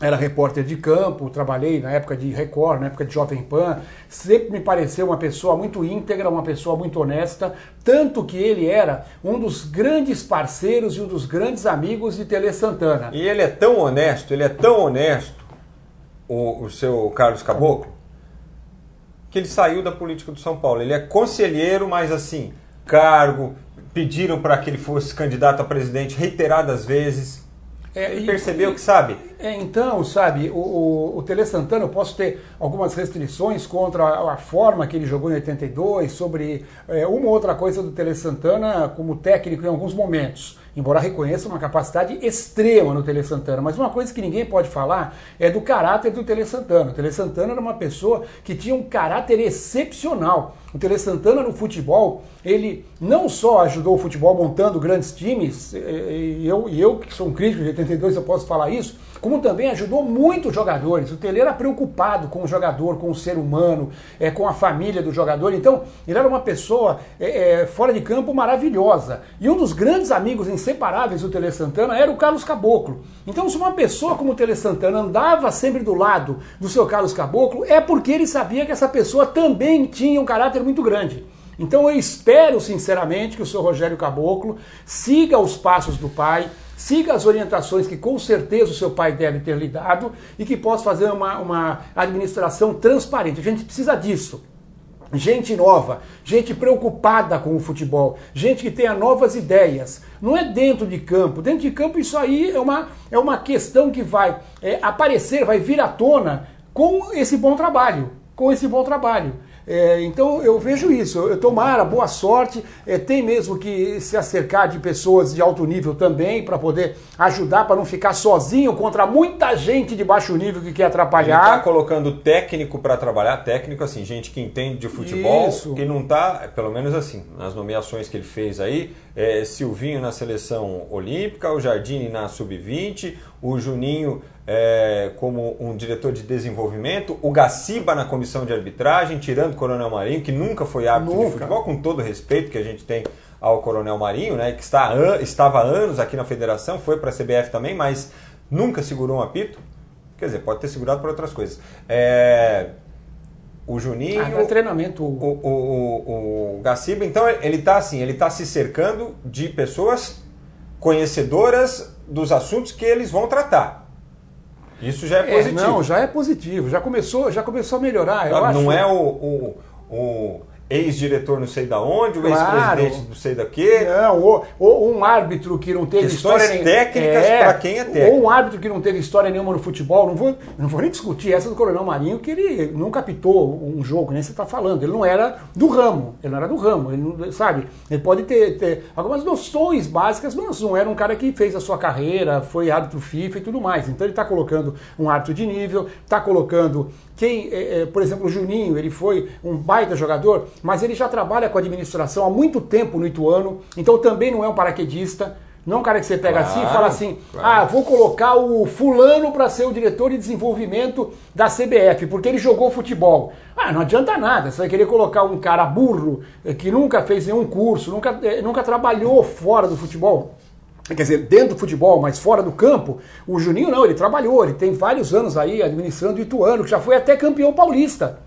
era repórter de campo, trabalhei na época de Record, na época de Jovem Pan, sempre me pareceu uma pessoa muito íntegra, uma pessoa muito honesta, tanto que ele era um dos grandes parceiros e um dos grandes amigos de Tele Santana. E ele é tão honesto, ele é tão honesto, o, o seu Carlos Caboclo, que ele saiu da política do São Paulo. Ele é conselheiro, mas assim, cargo, pediram para que ele fosse candidato a presidente reiteradas vezes. É, ele percebeu e, que sabe? É, então, sabe, o, o, o Tele Santana, eu posso ter algumas restrições contra a, a forma que ele jogou em 82, sobre é, uma ou outra coisa do Tele Santana como técnico em alguns momentos embora reconheça uma capacidade extrema no Tele Santana. Mas uma coisa que ninguém pode falar é do caráter do Tele Santana. O Tele Santana era uma pessoa que tinha um caráter excepcional. O Tele Santana no futebol, ele não só ajudou o futebol montando grandes times, e eu, e eu que sou um crítico de 82 eu posso falar isso, como também ajudou muito os jogadores. O Tele era preocupado com o jogador, com o ser humano, é, com a família do jogador. Então, ele era uma pessoa é, é, fora de campo maravilhosa. E um dos grandes amigos inseparáveis do Tele Santana era o Carlos Caboclo. Então, se uma pessoa como o Tele Santana andava sempre do lado do seu Carlos Caboclo, é porque ele sabia que essa pessoa também tinha um caráter muito grande. Então eu espero sinceramente que o senhor Rogério Caboclo siga os passos do pai, siga as orientações que com certeza o seu pai deve ter lhe dado e que possa fazer uma, uma administração transparente. A gente precisa disso. Gente nova, gente preocupada com o futebol, gente que tenha novas ideias. Não é dentro de campo. Dentro de campo, isso aí é uma, é uma questão que vai é, aparecer, vai vir à tona com esse bom trabalho. Com esse bom trabalho. É, então eu vejo isso. Eu, tomara, boa sorte. É, tem mesmo que se acercar de pessoas de alto nível também para poder ajudar, para não ficar sozinho contra muita gente de baixo nível que quer atrapalhar. Ele tá colocando técnico para trabalhar, técnico assim, gente que entende de futebol, isso. que não tá, pelo menos assim, nas nomeações que ele fez aí, é, Silvinho na seleção olímpica, o Jardine na sub-20, o Juninho é, como um diretor de desenvolvimento, o Gaciba na comissão de arbitragem, tirando o Coronel Marinho, que nunca foi árbitro nunca. de futebol, com todo o respeito que a gente tem ao Coronel Marinho, né, que está, estava há anos aqui na federação, foi para a CBF também, mas nunca segurou um apito. Quer dizer, pode ter segurado por outras coisas. É, o Juninho. Ah, é treinamento. O, o, o, o Gaciba, então ele está assim, ele está se cercando de pessoas conhecedoras dos assuntos que eles vão tratar. Isso já é, é positivo. Não, já é positivo, já começou, já começou a melhorar. Não, não é o, o, o ex-diretor não sei da onde, o ex-presidente não sei da quê. Não, ou, ou, um árbitro que não teve Questões história técnicas é, para quem é técnico. Ou um árbitro que não teve história nenhuma no futebol. Não vou, não vou nem discutir essa do Coronel Marinho, que ele nunca apitou um jogo, nem você está falando. Ele não era do ramo. Ele não era do ramo. Ele não, sabe? Ele pode ter, ter algumas noções básicas, mas não era um cara que fez a sua carreira, foi árbitro FIFA e tudo mais. Então ele está colocando um árbitro de nível, está colocando quem, é, é, por exemplo, o Juninho, ele foi um baita jogador, mas ele já trabalha com administração há muito tempo no Ituano, então também não é um paraquedista. Não é um cara que você pega claro, assim e fala assim: claro. ah, vou colocar o fulano para ser o diretor de desenvolvimento da CBF, porque ele jogou futebol. Ah, não adianta nada. Você vai querer colocar um cara burro, eh, que nunca fez nenhum curso, nunca, eh, nunca trabalhou fora do futebol quer dizer, dentro do futebol, mas fora do campo, o Juninho não, ele trabalhou, ele tem vários anos aí administrando o Ituano, que já foi até campeão paulista.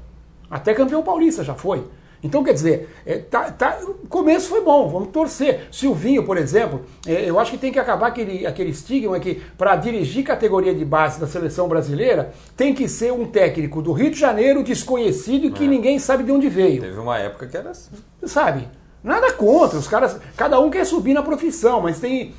Até campeão paulista já foi. Então, quer dizer, é, tá, tá, o começo foi bom, vamos torcer. Silvinho, por exemplo, é, eu acho que tem que acabar aquele, aquele estigma que para dirigir categoria de base da seleção brasileira tem que ser um técnico do Rio de Janeiro desconhecido que é. ninguém sabe de onde veio. Teve uma época que era assim. Sabe? Nada contra, os caras, cada um quer subir na profissão, mas tem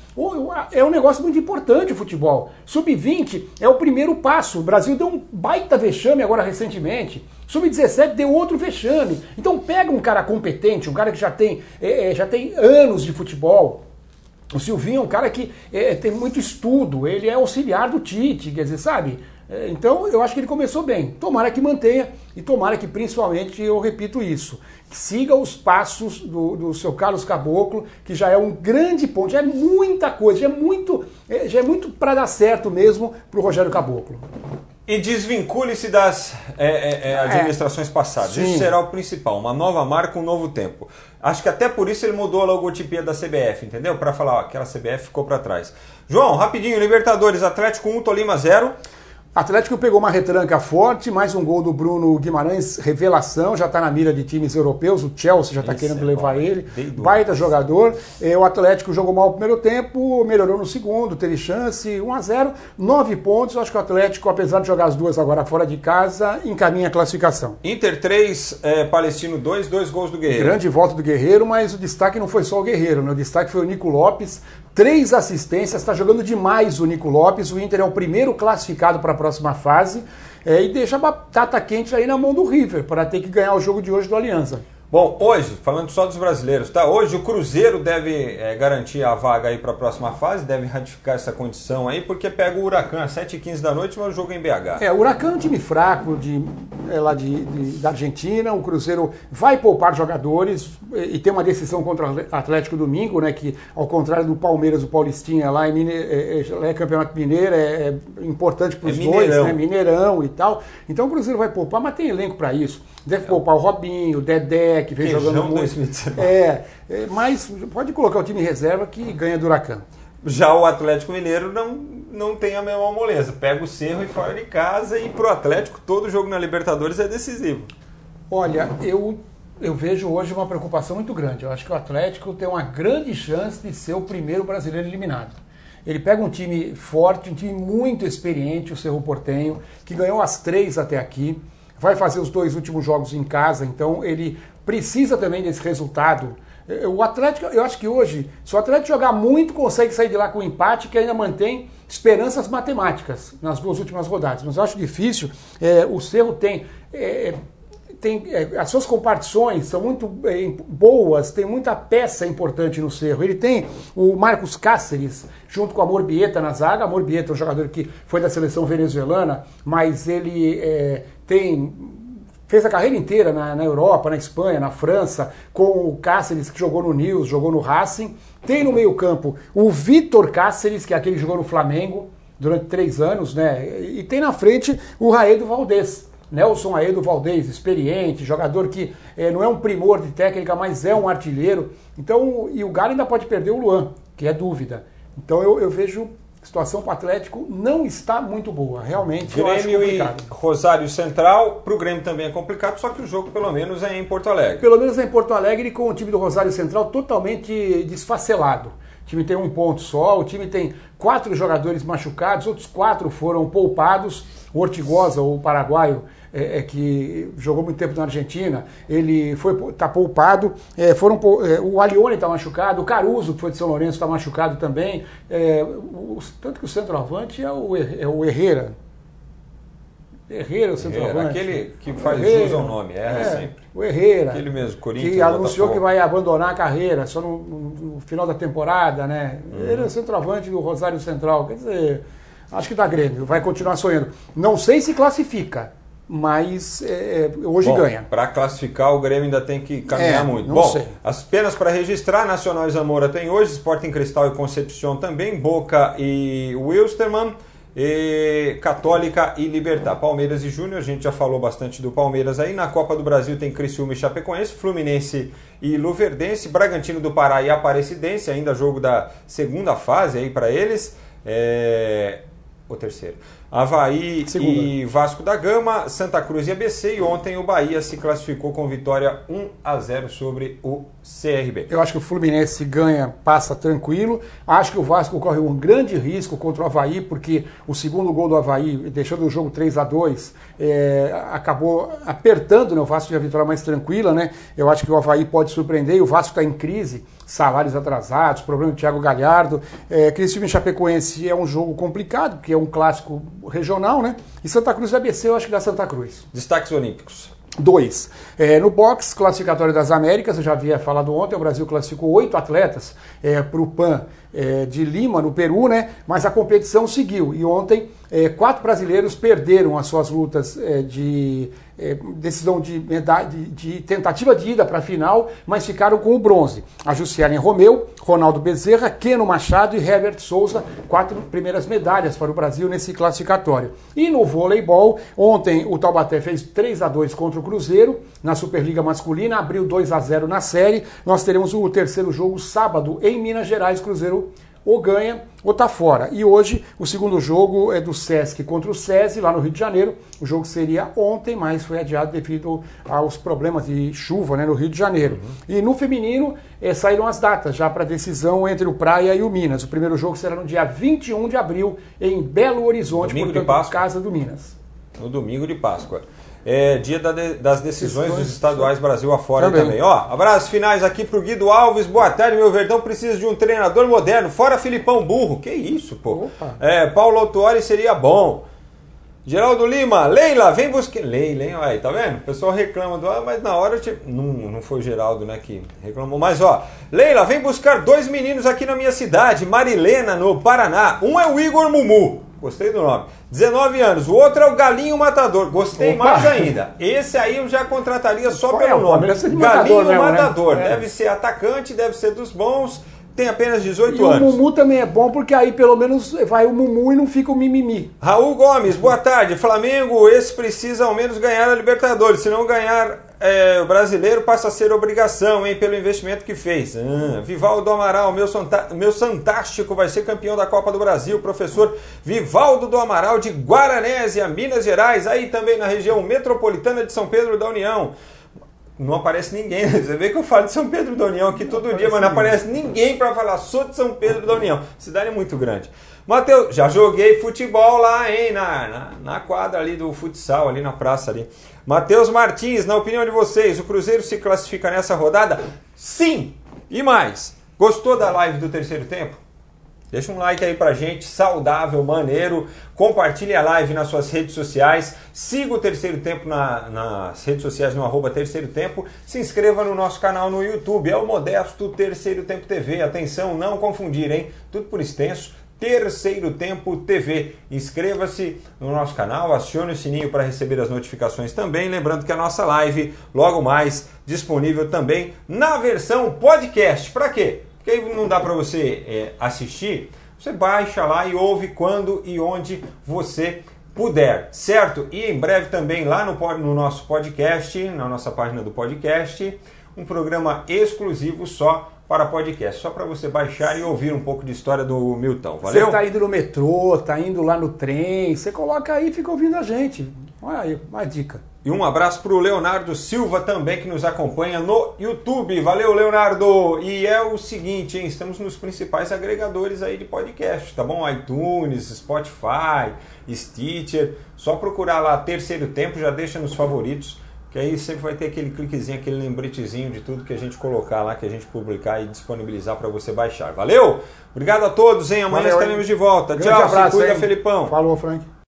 é um negócio muito importante o futebol. Sub-20 é o primeiro passo. O Brasil deu um baita vexame agora recentemente. Sub-17 deu outro vexame. Então pega um cara competente, um cara que já tem, é, é já tem anos de futebol. O Silvinho é um cara que é, tem muito estudo, ele é auxiliar do Tite, quer dizer, sabe? É, então eu acho que ele começou bem. Tomara que mantenha e tomara que principalmente, eu repito isso, siga os passos do, do seu Carlos Caboclo, que já é um grande ponto, já é muita coisa, já é muito, é, já é muito para dar certo mesmo para o Rogério Caboclo. E desvincule-se das é, é, é administrações passadas. Sim. Isso será o principal. Uma nova marca, um novo tempo. Acho que até por isso ele mudou a logotipia da CBF, entendeu? Para falar, ó, aquela CBF ficou para trás. João, rapidinho, Libertadores, Atlético 1, Tolima 0. Atlético pegou uma retranca forte, mais um gol do Bruno Guimarães, revelação, já está na mira de times europeus, o Chelsea já está querendo é levar bom. ele, baita jogador. É, o Atlético jogou mal no primeiro tempo, melhorou no segundo, teve chance, 1 a 0 nove pontos. Acho que o Atlético, apesar de jogar as duas agora fora de casa, encaminha a classificação. Inter 3, é, Palestino 2, dois gols do Guerreiro. Grande volta do Guerreiro, mas o destaque não foi só o Guerreiro, né? o destaque foi o Nico Lopes, três assistências, está jogando demais o Nico Lopes. O Inter é o primeiro classificado para a próxima fase é, e deixa a batata quente aí na mão do River para ter que ganhar o jogo de hoje do Aliança. Bom, hoje, falando só dos brasileiros, tá? Hoje o Cruzeiro deve é, garantir a vaga aí para a próxima fase, deve ratificar essa condição aí, porque pega o Huracan às 7h15 da noite, mas o jogo é em BH. É, o Huracan é um time fraco de, é, lá de, de, da Argentina, o Cruzeiro vai poupar jogadores e tem uma decisão contra o Atlético domingo, né? Que ao contrário do Palmeiras, o Paulistinha lá em Mine, é, é, é, Campeonato Mineiro, é, é importante para os é dois, né? Mineirão e tal. Então o Cruzeiro vai poupar, mas tem elenco para isso. Deve poupar o Robinho, o Dedé, que vem Queijão jogando muito. É, é, mas pode colocar o time reserva que ganha do Huracan. Já o Atlético Mineiro não, não tem a mesma moleza. Pega o Cerro e fora de casa e pro Atlético todo jogo na Libertadores é decisivo. Olha, eu, eu vejo hoje uma preocupação muito grande. Eu acho que o Atlético tem uma grande chance de ser o primeiro brasileiro eliminado. Ele pega um time forte, um time muito experiente, o Cerro Portenho, que ganhou as três até aqui vai fazer os dois últimos jogos em casa, então ele precisa também desse resultado. É, o Atlético, eu acho que hoje, se o Atlético jogar muito, consegue sair de lá com um empate que ainda mantém esperanças matemáticas nas duas últimas rodadas. Mas eu acho difícil. É, o Cerro tem. É, tem, é, as suas compartições são muito é, boas, tem muita peça importante no Cerro. Ele tem o Marcos Cáceres, junto com a Morbieta na zaga. A Morbieta é um jogador que foi da seleção venezuelana, mas ele é, tem fez a carreira inteira na, na, Europa, na Espanha, na França, com o Cáceres, que jogou no Nils, jogou no Racing. Tem no meio-campo o Vitor Cáceres, que é aquele que jogou no Flamengo durante três anos, né? E tem na frente o Raedo Valdez. Nelson Aedo Valdez, experiente, jogador que é, não é um primor de técnica, mas é um artilheiro. Então, e o Galo ainda pode perder o Luan, que é dúvida. Então eu, eu vejo situação para o Atlético não está muito boa, realmente. Grêmio e Rosário Central, para o Grêmio também é complicado, só que o jogo pelo menos é em Porto Alegre. Pelo menos é em Porto Alegre com o time do Rosário Central totalmente desfacelado. O time tem um ponto só, o time tem quatro jogadores machucados, outros quatro foram poupados. O Ortigosa, o paraguaio, é, é, que jogou muito tempo na Argentina, ele foi tá poupado. É, foram, é, o Alione está machucado, o Caruso, que foi de São Lourenço, está machucado também. É, o, tanto que o centroavante é o, é o Herrera. Herrera, o centroavante. Aquele que faz Herrera, jus ao nome, é, sempre. O Herrera. Aquele mesmo, Corinthians. Que anunciou que vai abandonar a carreira só no, no, final da temporada, né? Uhum. Ele é centroavante do Rosário Central. Quer dizer, acho que dá Grêmio, vai continuar sonhando. Não sei se classifica, mas é, é, hoje Bom, ganha. Para classificar, o Grêmio ainda tem que caminhar é, muito. Bom, sei. as penas para registrar, Nacional e Zamora tem hoje, Sporting Cristal e Concepción também, Boca e Wilstermann, e Católica e Libertar. Palmeiras e Júnior, a gente já falou bastante do Palmeiras aí. Na Copa do Brasil tem Criciúma e Chapecoense, Fluminense e Luverdense, Bragantino do Pará e Aparecidense, ainda jogo da segunda fase aí para eles. É... O terceiro. Havaí Segunda. e Vasco da Gama, Santa Cruz e ABC. E ontem o Bahia se classificou com vitória 1 a 0 sobre o CRB. Eu acho que o Fluminense ganha, passa tranquilo. Acho que o Vasco corre um grande risco contra o Havaí, porque o segundo gol do Havaí, deixando o jogo 3 a 2 é, acabou apertando né? o Vasco de a vitória mais tranquila. Né? Eu acho que o Havaí pode surpreender e o Vasco está em crise salários atrasados, problema do Thiago Galhardo. É, Criciúma e Chapecoense é um jogo complicado, porque é um clássico regional, né? E Santa Cruz e ABC eu acho que dá Santa Cruz. Destaques olímpicos. Dois. É, no boxe, classificatório das Américas, eu já havia falado ontem, o Brasil classificou oito atletas é, para o PAN é, de Lima, no Peru, né? Mas a competição seguiu. E ontem, é, quatro brasileiros perderam as suas lutas é, de é, decisão de, de, de, tentativa de ida para a final, mas ficaram com o bronze. A Jussiane Romeu, Ronaldo Bezerra, Keno Machado e Herbert Souza, quatro primeiras medalhas para o Brasil nesse classificatório. E no voleibol, ontem o Taubaté fez 3 a 2 contra o Cruzeiro na Superliga Masculina, abriu 2 a 0 na série. Nós teremos o terceiro jogo sábado em Minas Gerais, Cruzeiro ou ganha ou está fora. E hoje o segundo jogo é do Sesc contra o SESI, lá no Rio de Janeiro. O jogo seria ontem, mas foi adiado devido aos problemas de chuva né, no Rio de Janeiro. Uhum. E no feminino é, saíram as datas já para decisão entre o Praia e o Minas. O primeiro jogo será no dia 21 de abril em Belo Horizonte, domingo portanto, de Páscoa. casa do Minas. No domingo de Páscoa. É dia da de, das decisões dos estaduais Brasil afora também. também. Ó, abraços finais aqui pro Guido Alves. Boa tarde, meu Verdão precisa de um treinador moderno. Fora Filipão Burro. Que isso, pô. Opa. É, Paulo Autuori seria bom. Geraldo Lima, Leila, vem buscar. Leila, hein? Aí, tá vendo? O pessoal reclama do. Ah, mas na hora. Tipo... Não, não foi o Geraldo, né? Que reclamou. Mas, ó. Leila, vem buscar dois meninos aqui na minha cidade, Marilena, no Paraná. Um é o Igor Mumu. Gostei do nome. 19 anos. O outro é o Galinho Matador. Gostei Opa. mais ainda. Esse aí eu já contrataria só Qual pelo é, nome. Galinho Matador. Mesmo, Matador. Né? Deve é. ser atacante, deve ser dos bons. Tem apenas 18 e anos. o Mumu também é bom, porque aí pelo menos vai o Mumu e não fica o mimimi. Raul Gomes, boa tarde. Flamengo, esse precisa ao menos ganhar a Libertadores. Se não ganhar é, o brasileiro passa a ser obrigação, hein, pelo investimento que fez. Ah, Vivaldo Amaral, meu, meu Santástico vai ser campeão da Copa do Brasil. Professor Vivaldo do Amaral de Guaranésia, Minas Gerais, aí também na região metropolitana de São Pedro da União. Não aparece ninguém. Você vê que eu falo de São Pedro da União aqui não todo dia, mas não aparece ninguém para falar. Sou de São Pedro da União. Cidade é muito grande. Matheus, já joguei futebol lá, hein, na, na, na, quadra ali do futsal, ali na praça ali. Matheus Martins, na opinião de vocês, o Cruzeiro se classifica nessa rodada? Sim! E mais, gostou da live do terceiro tempo? Deixa um like aí pra gente, saudável, maneiro. Compartilhe a live nas suas redes sociais. Siga o Terceiro Tempo na, nas redes sociais no arroba Terceiro Tempo. Se inscreva no nosso canal no YouTube. É o Modesto Terceiro Tempo TV. Atenção, não confundir, hein? Tudo por extenso Terceiro Tempo TV. Inscreva-se no nosso canal, acione o sininho para receber as notificações também. Lembrando que a nossa live, logo mais, disponível também na versão podcast. Para quê? Porque aí não dá para você é, assistir, você baixa lá e ouve quando e onde você puder, certo? E em breve também lá no, no nosso podcast, na nossa página do podcast, um programa exclusivo só para podcast, só para você baixar e ouvir um pouco de história do Milton. Valeu? Você está indo no metrô, está indo lá no trem, você coloca aí e fica ouvindo a gente. Olha aí, uma dica. E um abraço para o Leonardo Silva também, que nos acompanha no YouTube. Valeu, Leonardo! E é o seguinte, hein? estamos nos principais agregadores aí de podcast, tá bom? iTunes, Spotify, Stitcher. Só procurar lá Terceiro Tempo, já deixa nos favoritos, que aí sempre vai ter aquele cliquezinho, aquele lembretezinho de tudo que a gente colocar lá, que a gente publicar e disponibilizar para você baixar. Valeu? Obrigado a todos, hein? Amanhã Valeu, estaremos hein? de volta. Grande Tchau, abraço, se cuida, hein? Felipão. Falou, Frank.